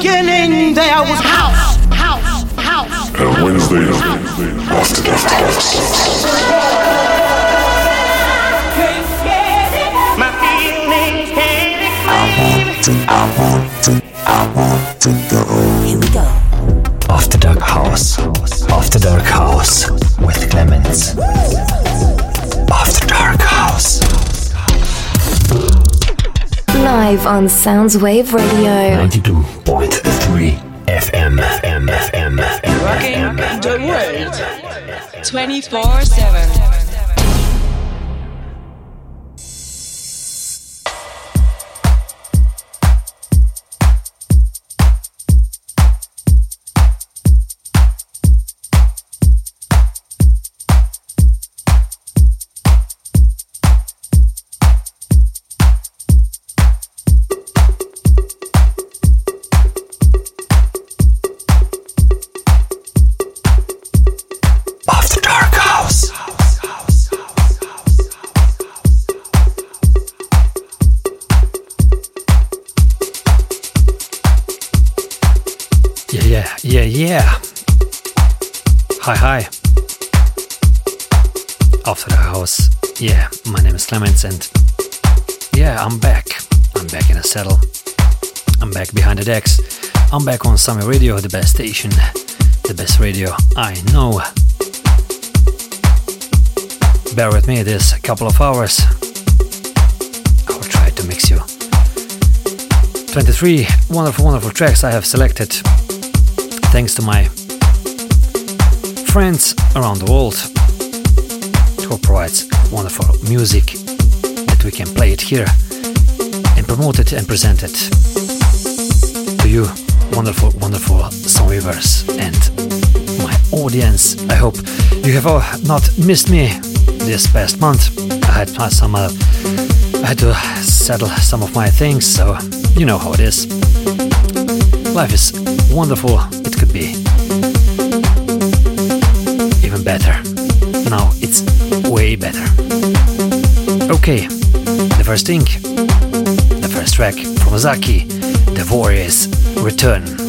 beginning there was house, house, house. And Wednesday, after the house. I want to, I want to, I want to go. Here we go. After Dark House. After Dark House with Clemens. After Dark House. Live on Soundwave Radio. 92.3 Rocking the world 24 7. And yeah, I'm back. I'm back in a saddle. I'm back behind the decks. I'm back on Summer Radio, the best station, the best radio I know. Bear with me this couple of hours. I'll try to mix you. 23 wonderful, wonderful tracks I have selected thanks to my friends around the world who provides wonderful music that we can play it here and promote it and present it to you wonderful wonderful song viewers and my audience. I hope you have all not missed me this past month. I had some uh, i had to settle some of my things so you know how it is. Life is wonderful. It could be even better. Now it's way better. Okay, first thing, the first track from Zaki, The Warriors Return.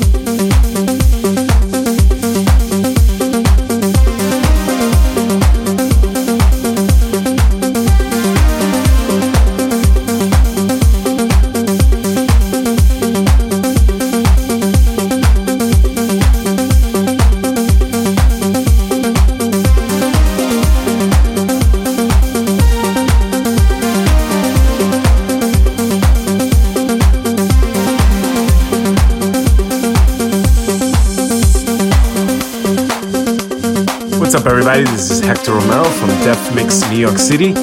Everybody. This is Hector Romero from Def Mix New York City,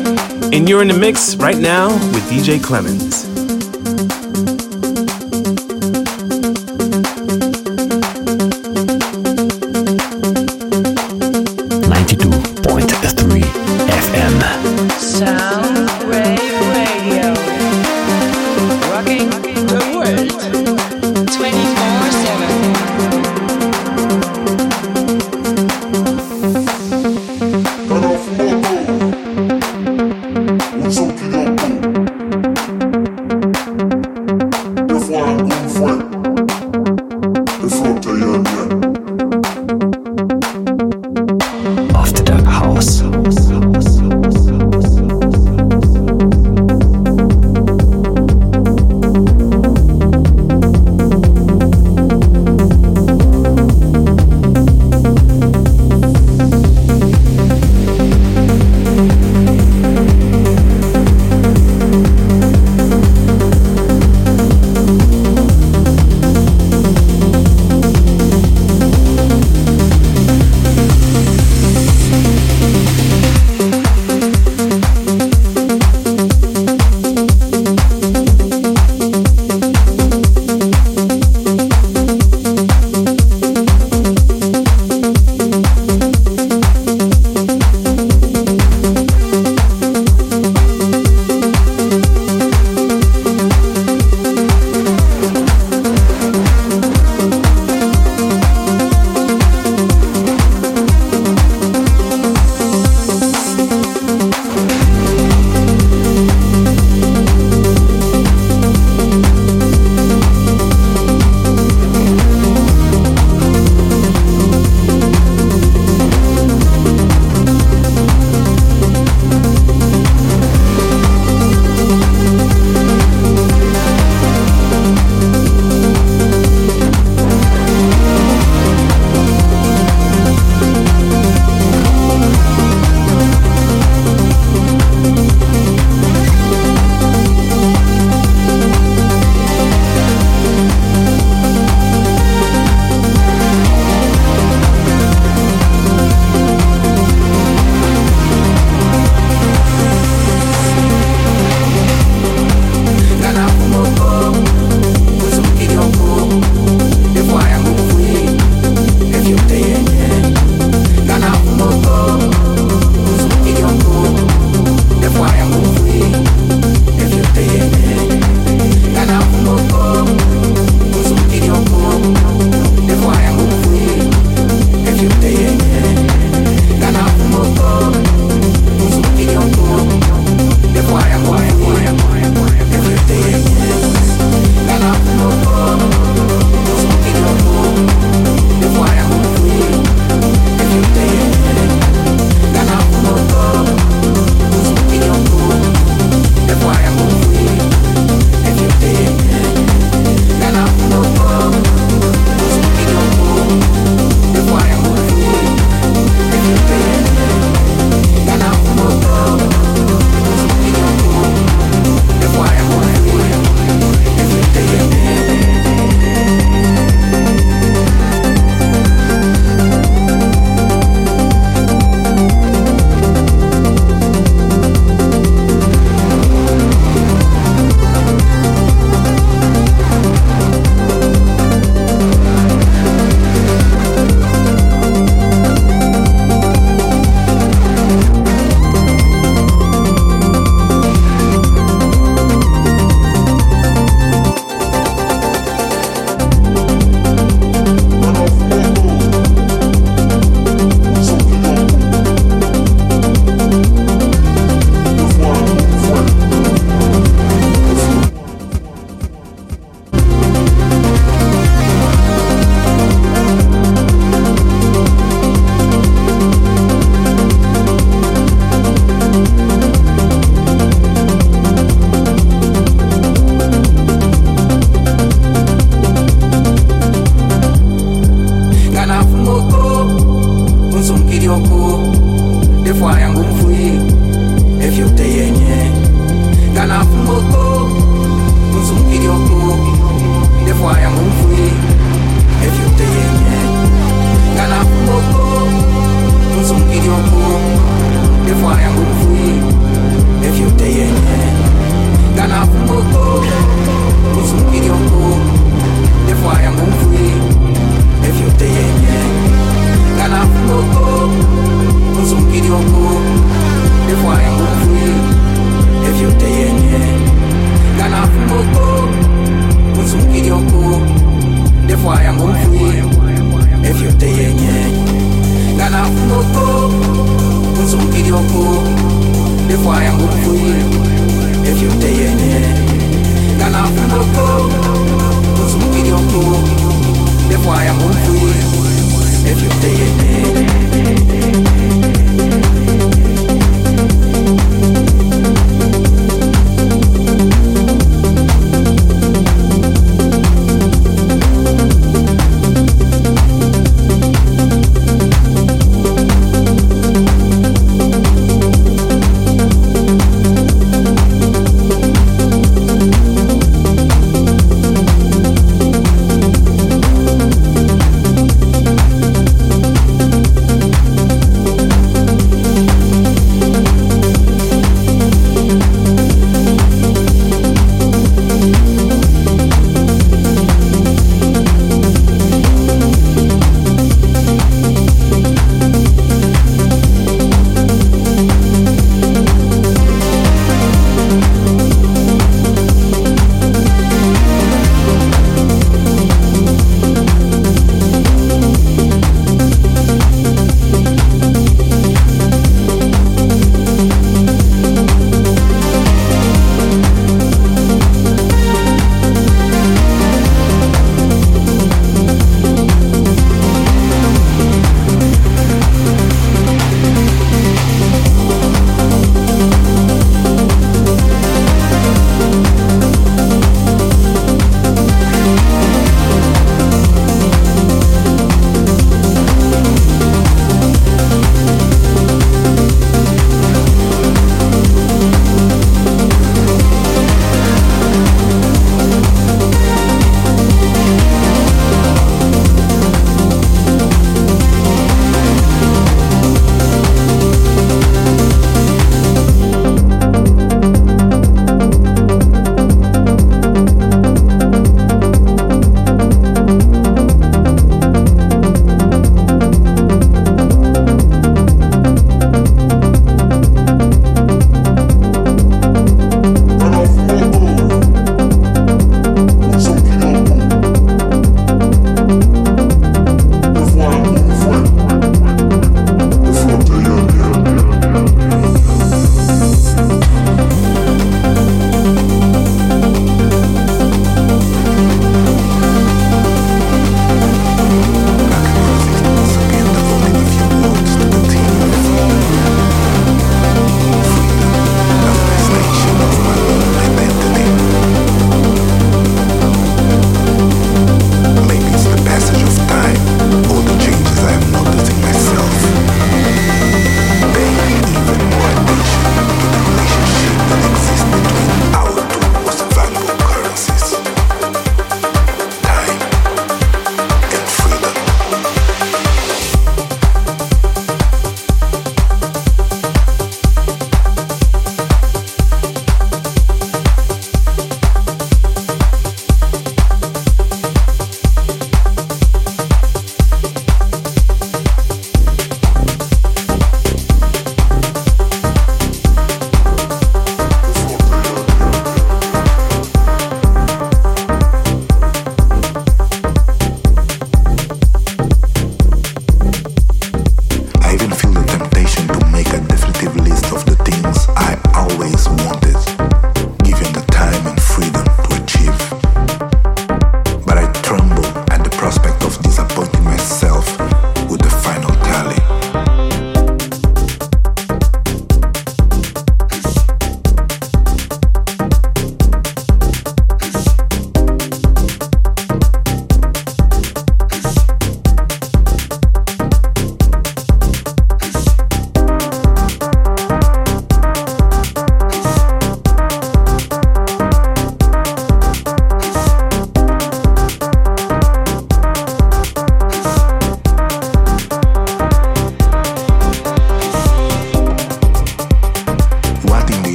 and you're in the mix right now with DJ Clemens.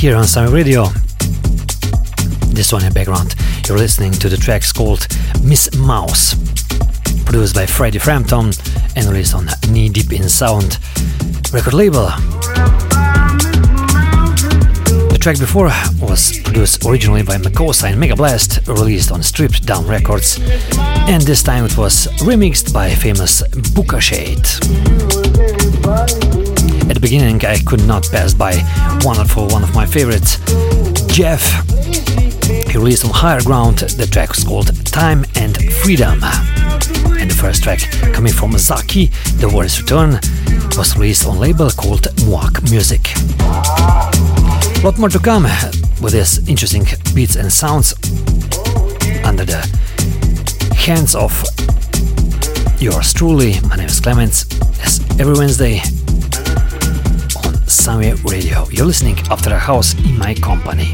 Here on Soundwave Radio. This one in the background, you're listening to the tracks called Miss Mouse, produced by Freddie Frampton and released on Knee Deep in Sound record label. The track before was produced originally by Makossa and Megablast, released on Stripped Down Records, and this time it was remixed by famous Booka Shade. At the beginning, I could not pass by wonderful one of my favorites, Jeff. He released on Higher Ground. The track was called Time and Freedom. And the first track, coming from Zaki, The Warrior's Return, was released on label called Muak Music. A lot more to come with these interesting beats and sounds under the hands of yours truly. My name is Clemens. As every Wednesday, Soundwave Radio. You're listening After a House in my company.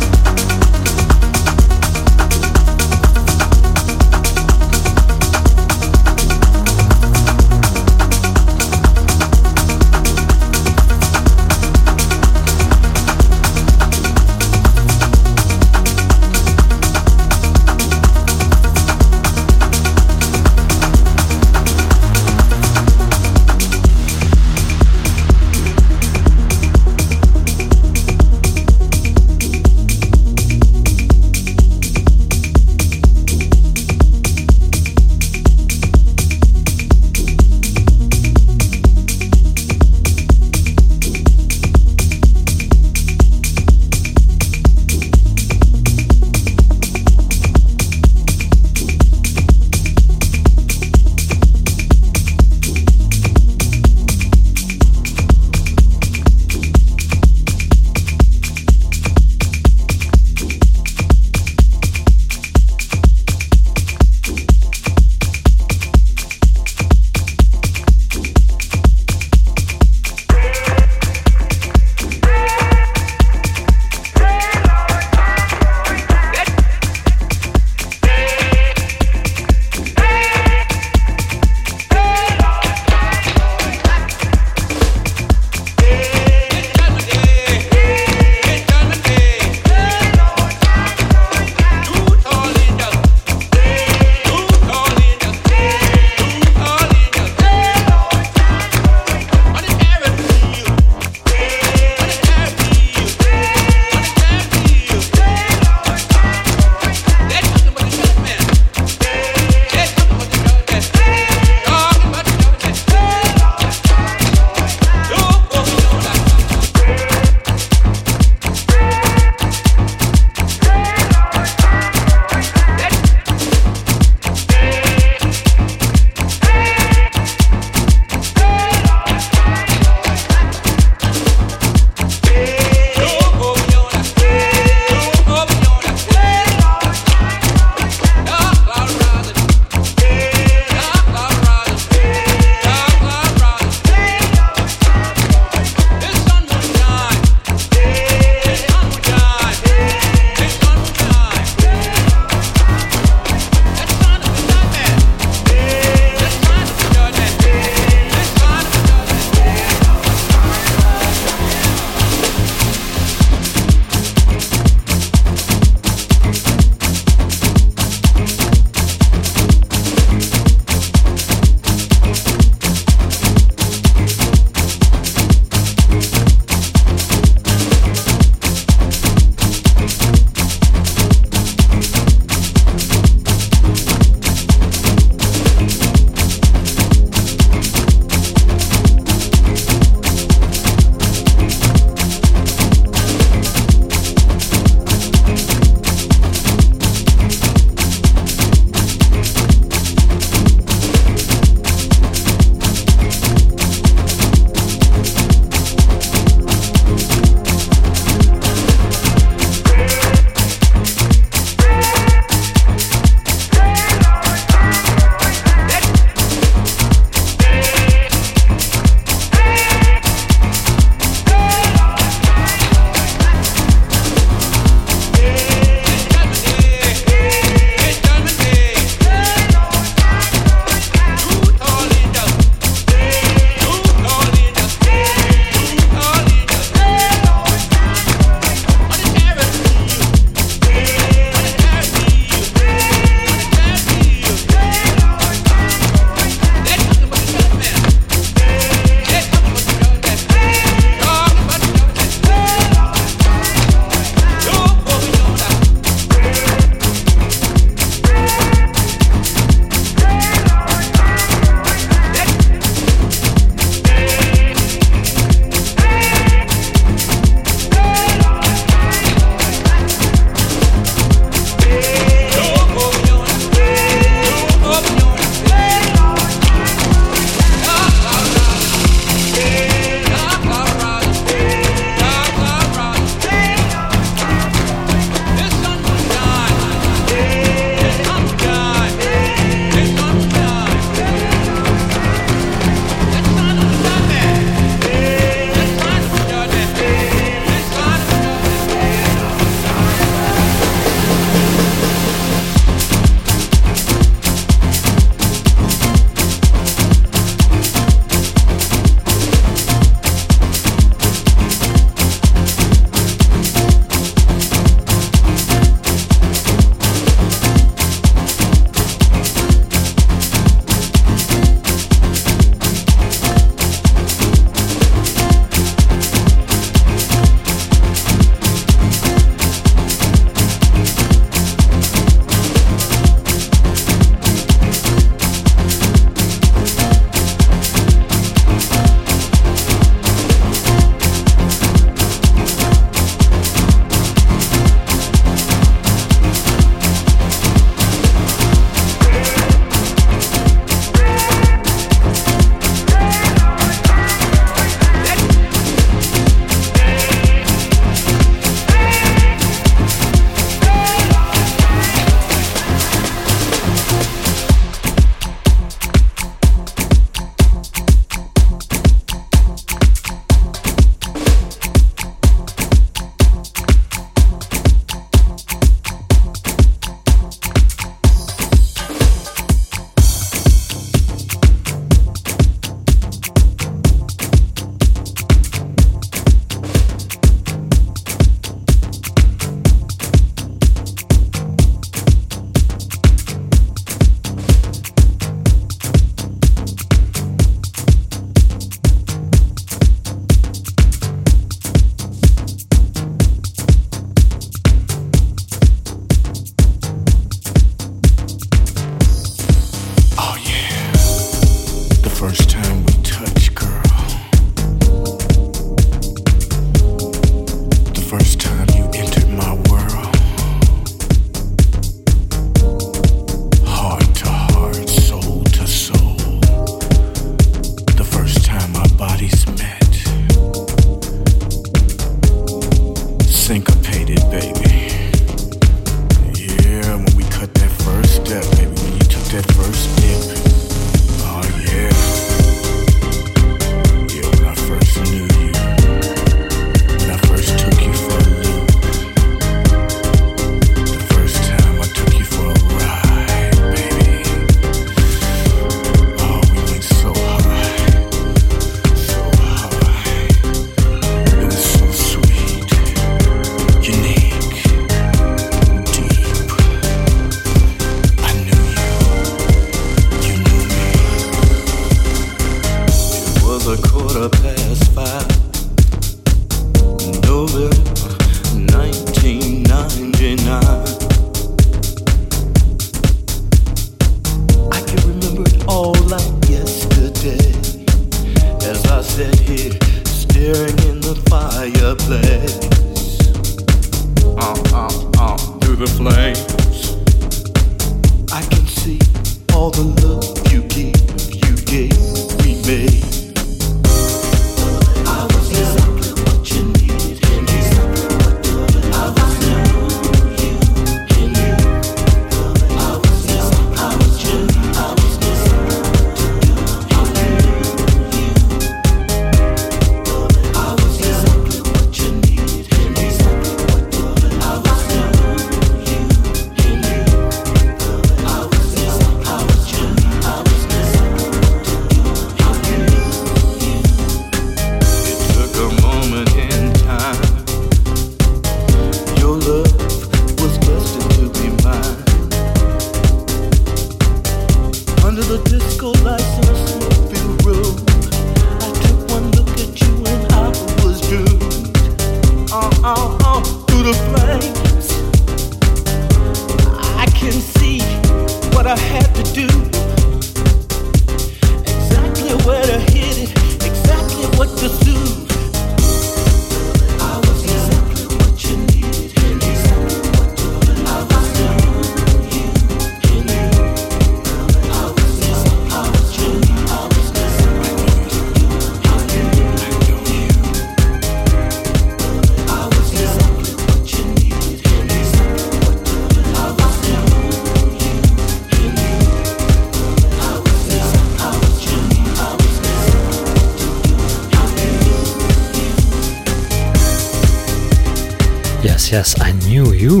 Yes, I knew you.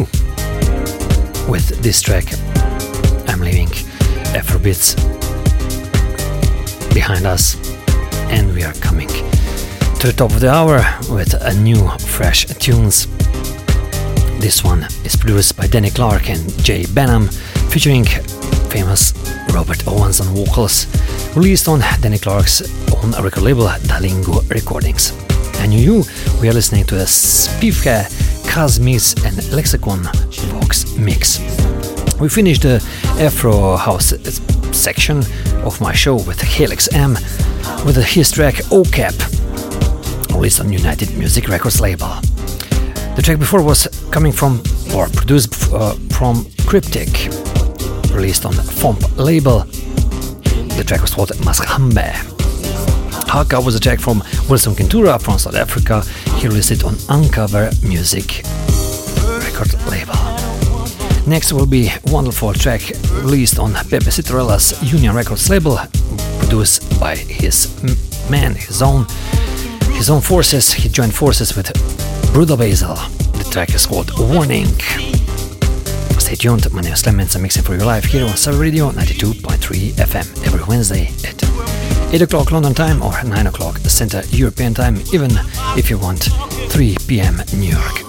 With this track, I'm leaving Afrobeats behind us, and we are coming to the top of the hour with a new, fresh tunes. This one is produced by Danny Clark and Jay Benham, featuring famous Robert Owens on vocals, released on Danny Clark's own record label, Dalingo Recordings. And you, we are listening to a Spivke Kazmis and Lexicon Vox mix. We finished the Afro House section of my show with Helix M with his track OCAP, released on United Music Records label. The track before was coming from or produced uh, from Cryptic, released on Fomp label. The track was called Mashambe. Haka was a track from Wilson Kentura from South Africa. He released it on Uncover Music record label. Next will be wonderful track released on Pepe Citarella's Union Records label, produced by his man, his own, his own forces. He joined forces with Brutal Basil. The track is called Warning. Stay tuned. My name is Clemens. I'm mixing for your life here on Sub Radio 92.3 FM every Wednesday at 8 o'clock London time or 9 o'clock Central European time, even if you want 3 p.m. New York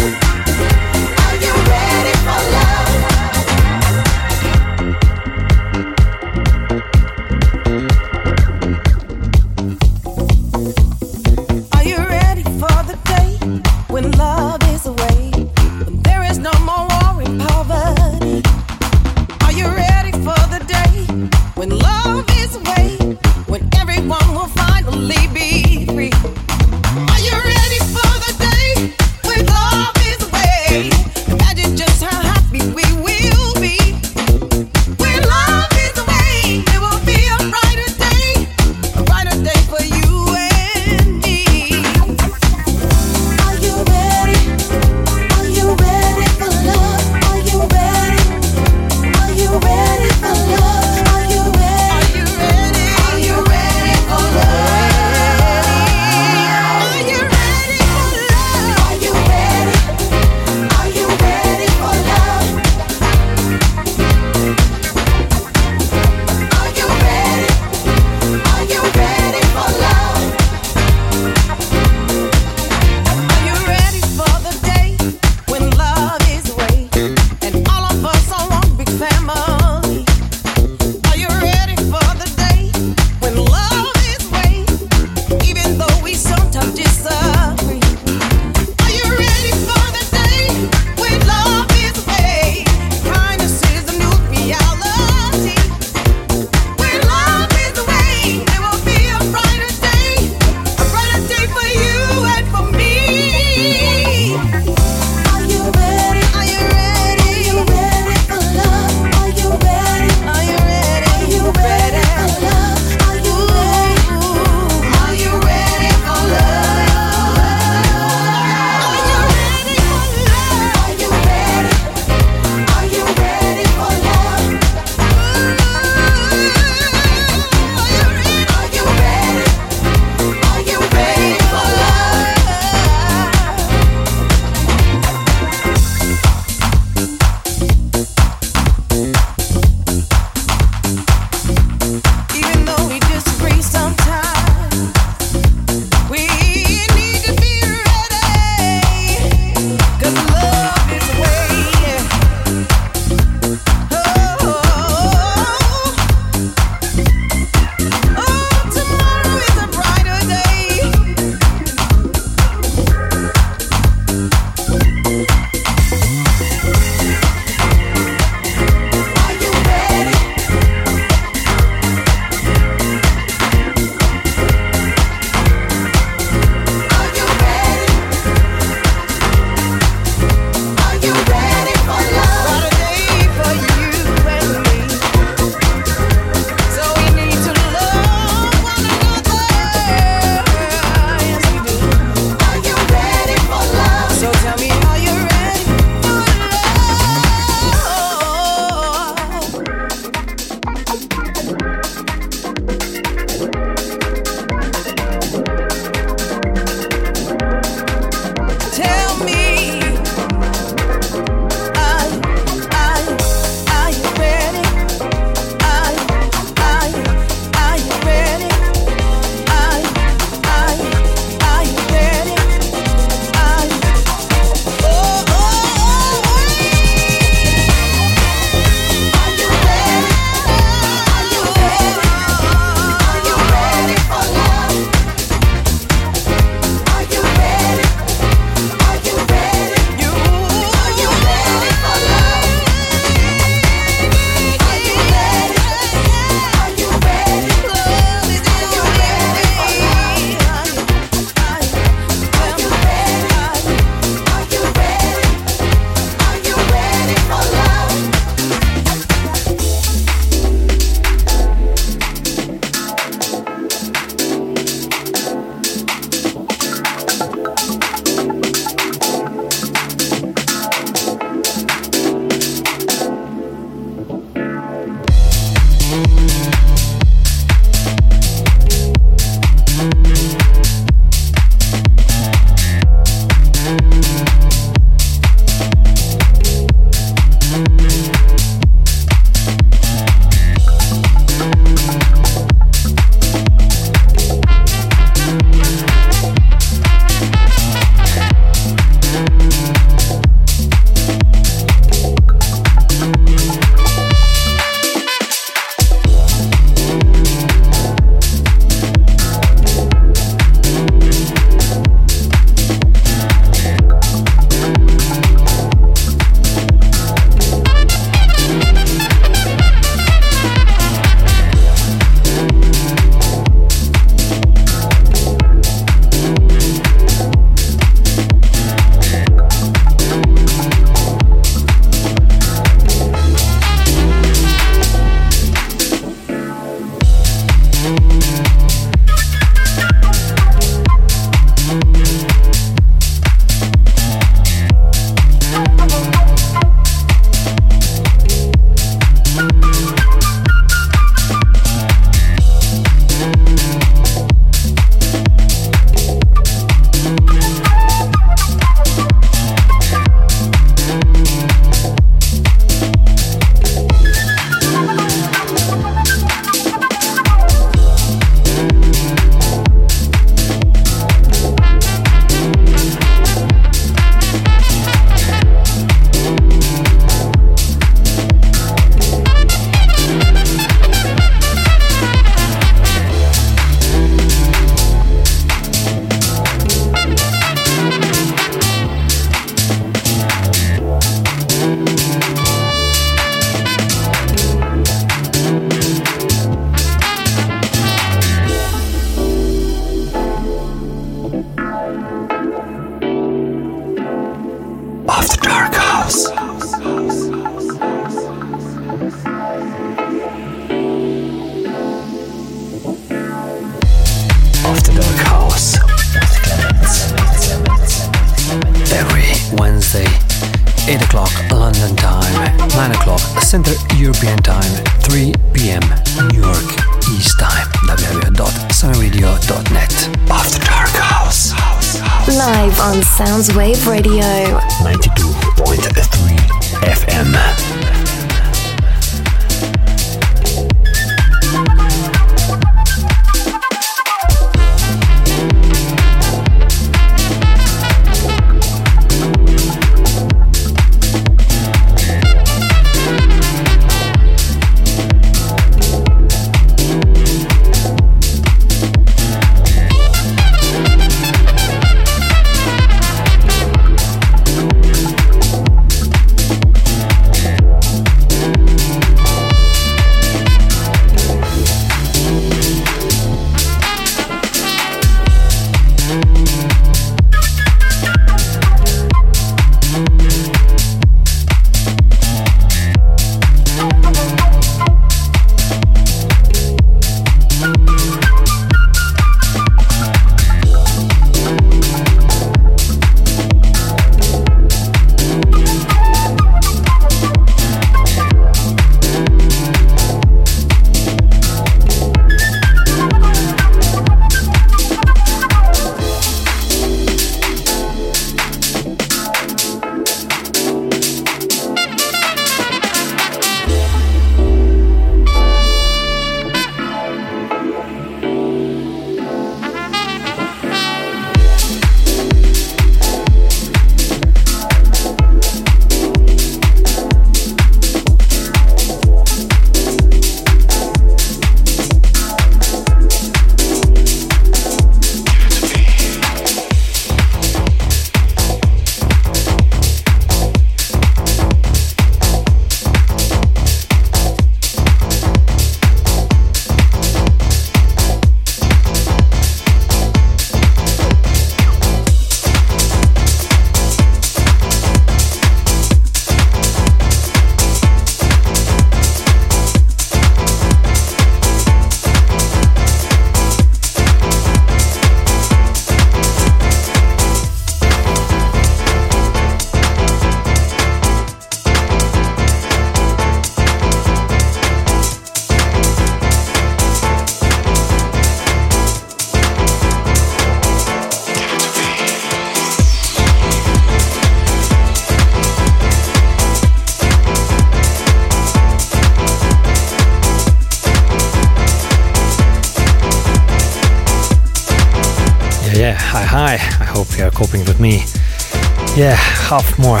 Yeah, half more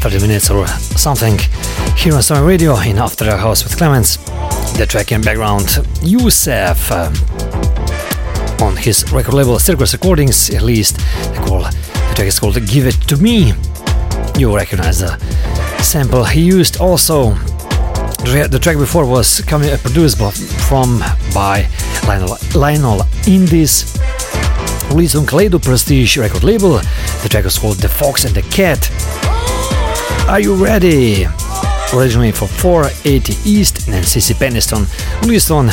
30 minutes or something here on Summer Radio in After the House with Clemens. The track in background, Yousef, uh, on his record label Circus Recordings, at least. The, call, the track is called Give It To Me. You recognize the sample he used also. The track before was coming, uh, produced from by Lionel, Lionel Indis released on Kaleido Prestige record label. The track was called The Fox and the Cat. Are you ready? Originally for 480 East, Nancy. Peniston, released on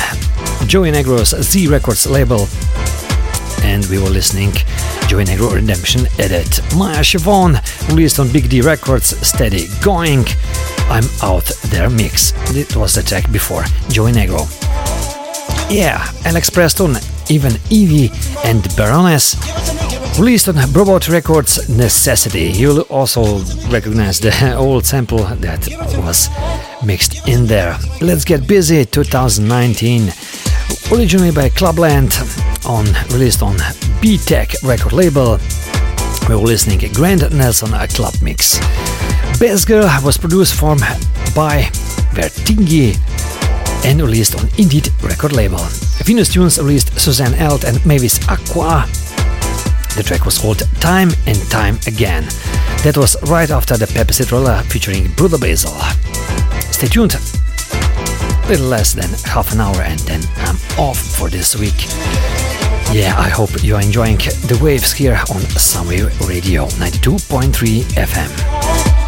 Joey Negro's Z Records label. And we were listening Joey Negro Redemption edit. Maya Siobhan, released on Big D Records, Steady Going. I'm Out There mix. It was the track before Joey Negro. Yeah, Alex Preston even Evie and Baroness. Released on Brobot Records Necessity. You'll also recognize the old sample that was mixed in there. Let's Get Busy 2019. Originally by Clubland, on released on B Tech record label. We were listening to Grant Nelson a club mix. Best Girl was produced from by Vertingi and released on Indeed record label. Venus Tunes released Suzanne Elt and Mavis Aqua. The track was called Time and Time Again. That was right after the Pepe Citrola featuring Bruder Basil. Stay tuned. A little less than half an hour and then I'm off for this week. Yeah, I hope you're enjoying the waves here on Soundwave Radio 92.3 FM.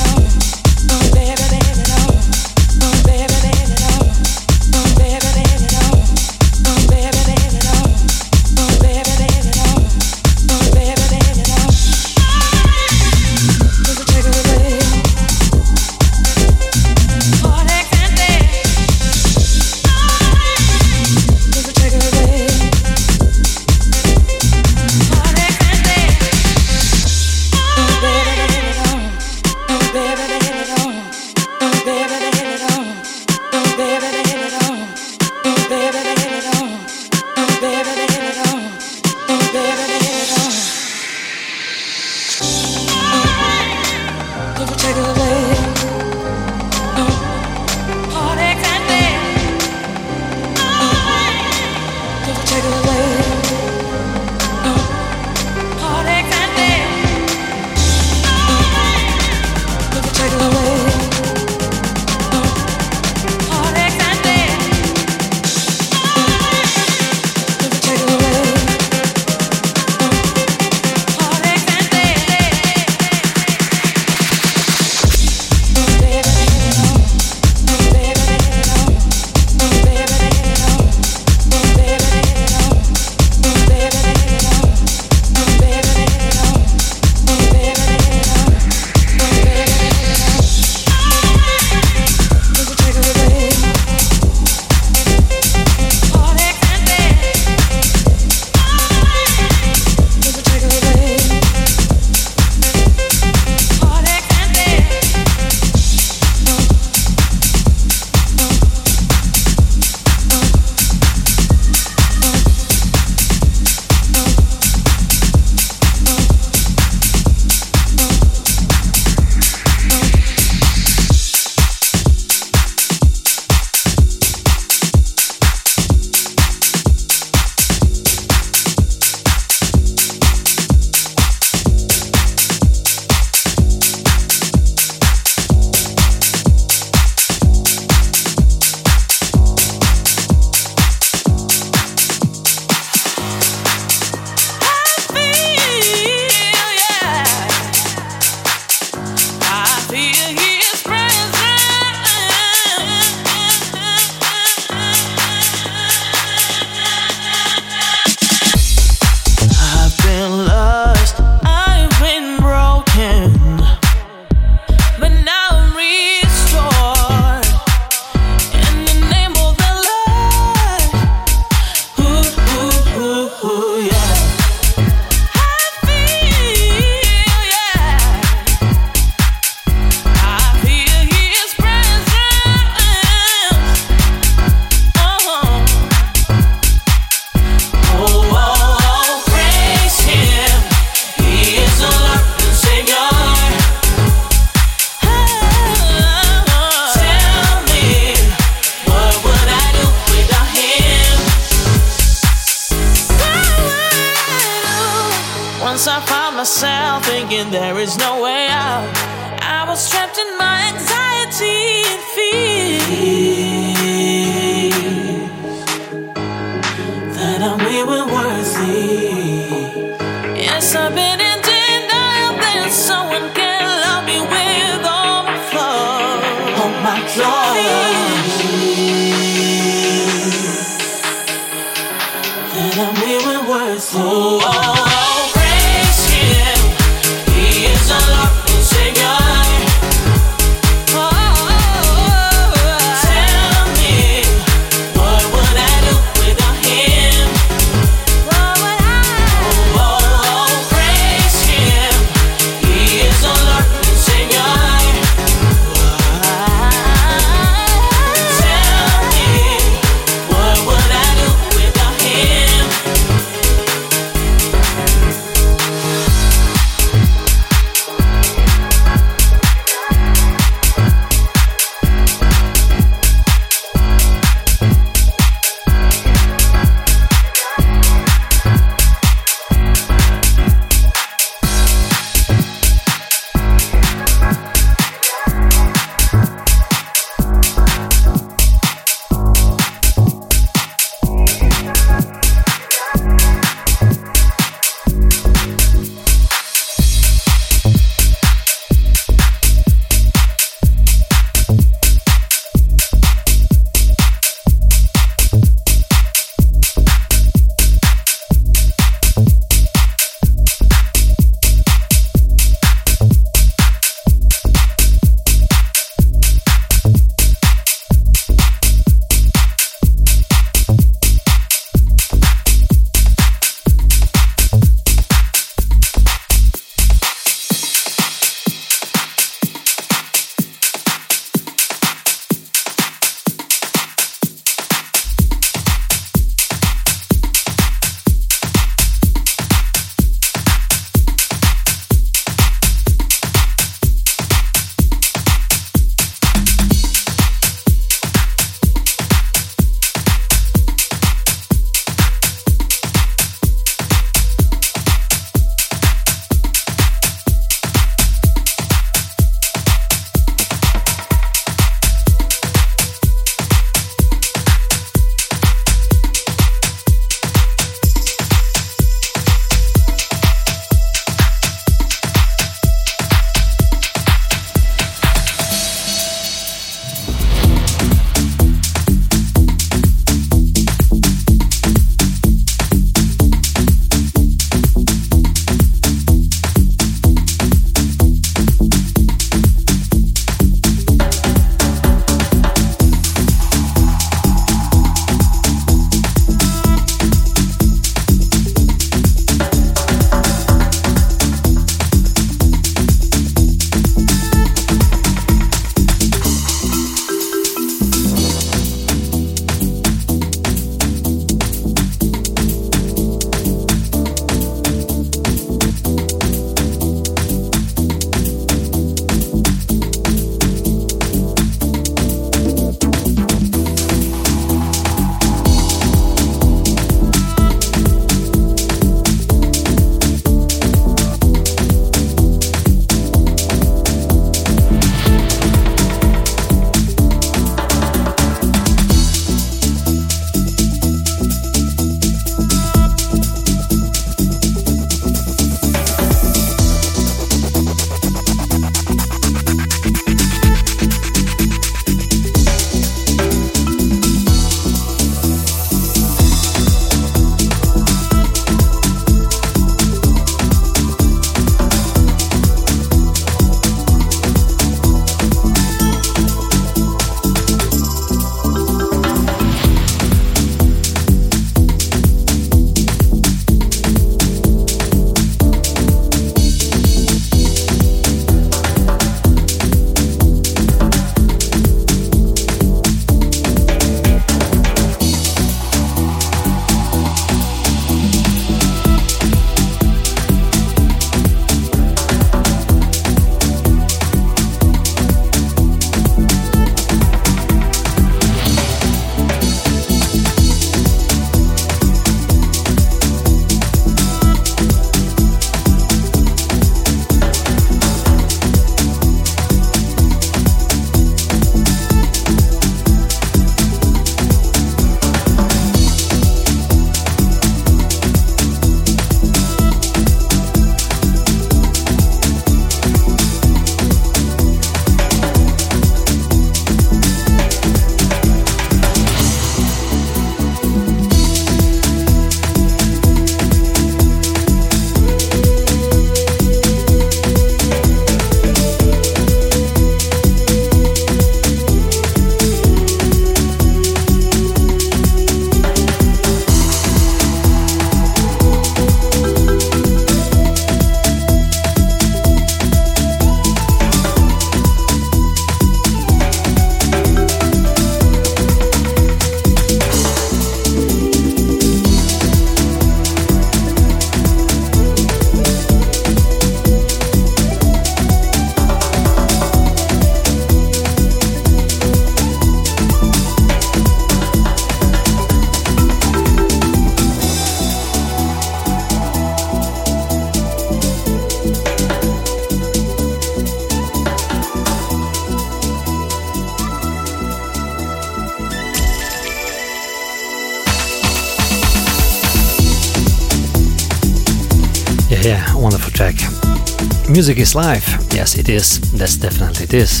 Music is life. Yes, it is. That's definitely it is.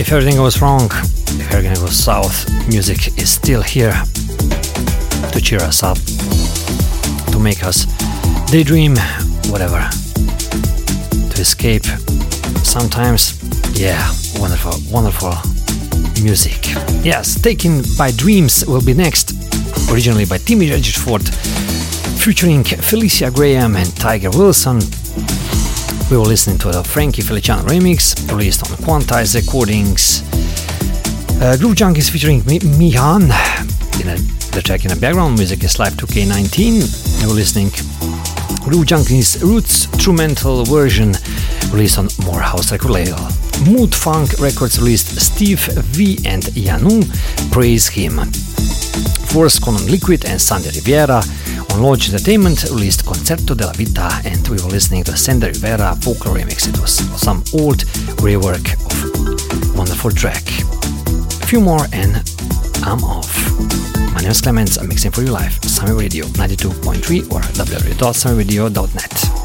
If everything goes wrong, if everything goes south, music is still here to cheer us up, to make us daydream, whatever, to escape. Sometimes, yeah, wonderful, wonderful music. Yes, Taken by Dreams will be next, originally by Timmy Regisford, featuring Felicia Graham and Tiger Wilson. We were listening to the Frankie Feliciano remix, released on Quantize Recordings. Uh, Groove Junkies featuring Mihan. In a, the track in the background music is Live 2K19. We were listening Groove Junkies Roots Instrumental version, released on Morehouse Record label. Mood Funk Records released Steve V and Yanu, Praise Him. Force con Liquid and Sandy Rivera on Lodge Entertainment released Concerto della Vita and we were listening to Sandy Rivera vocal remix. It was some old rework of wonderful track. A few more and I'm off. My name is Clemens. I'm mixing for you live, Summer Radio 92.3 or www.summerradio.net.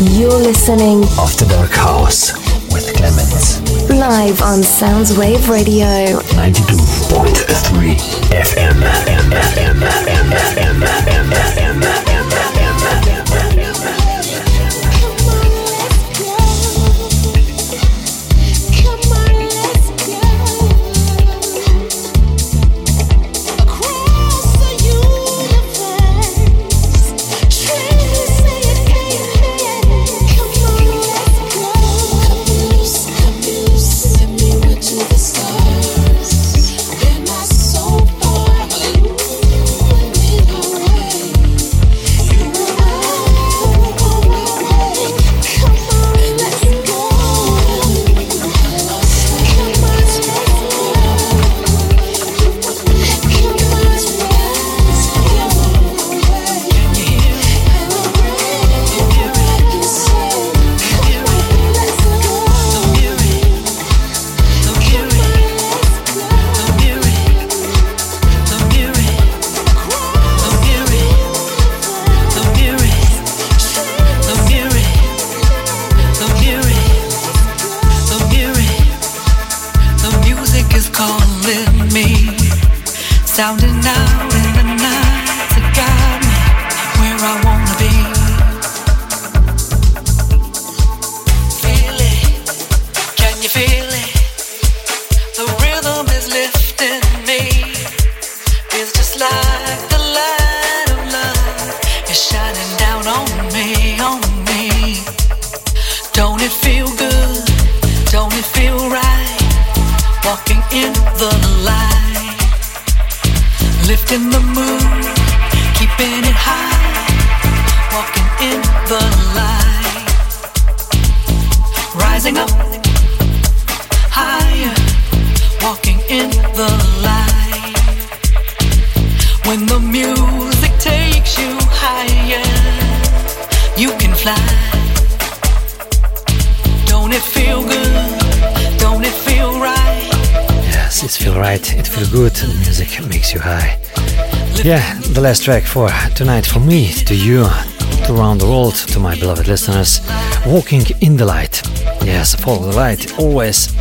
You're listening After Dark House with Clemens. live on Soundwave Radio. 92.3 FM. Sounding Track for tonight for me, to you, to around the world, to my beloved listeners, Walking in the Light. Yes, follow the light, always.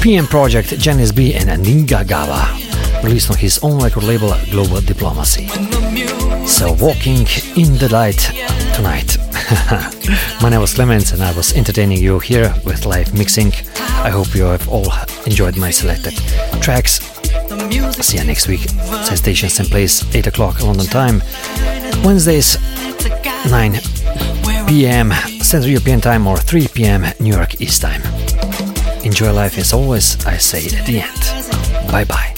PM Project, Janice B and Ninga Gava, released on his own record label Global Diplomacy. So, Walking in the Light tonight. My name was Clemens and I was entertaining you here with live mixing. I hope you have all enjoyed my selected tracks. See you next week. Station, same place, 8 o'clock London time. Wednesdays, 9 p.m. Central European time or 3 p.m. New York East time. Enjoy life as always, I say at the end. Bye bye.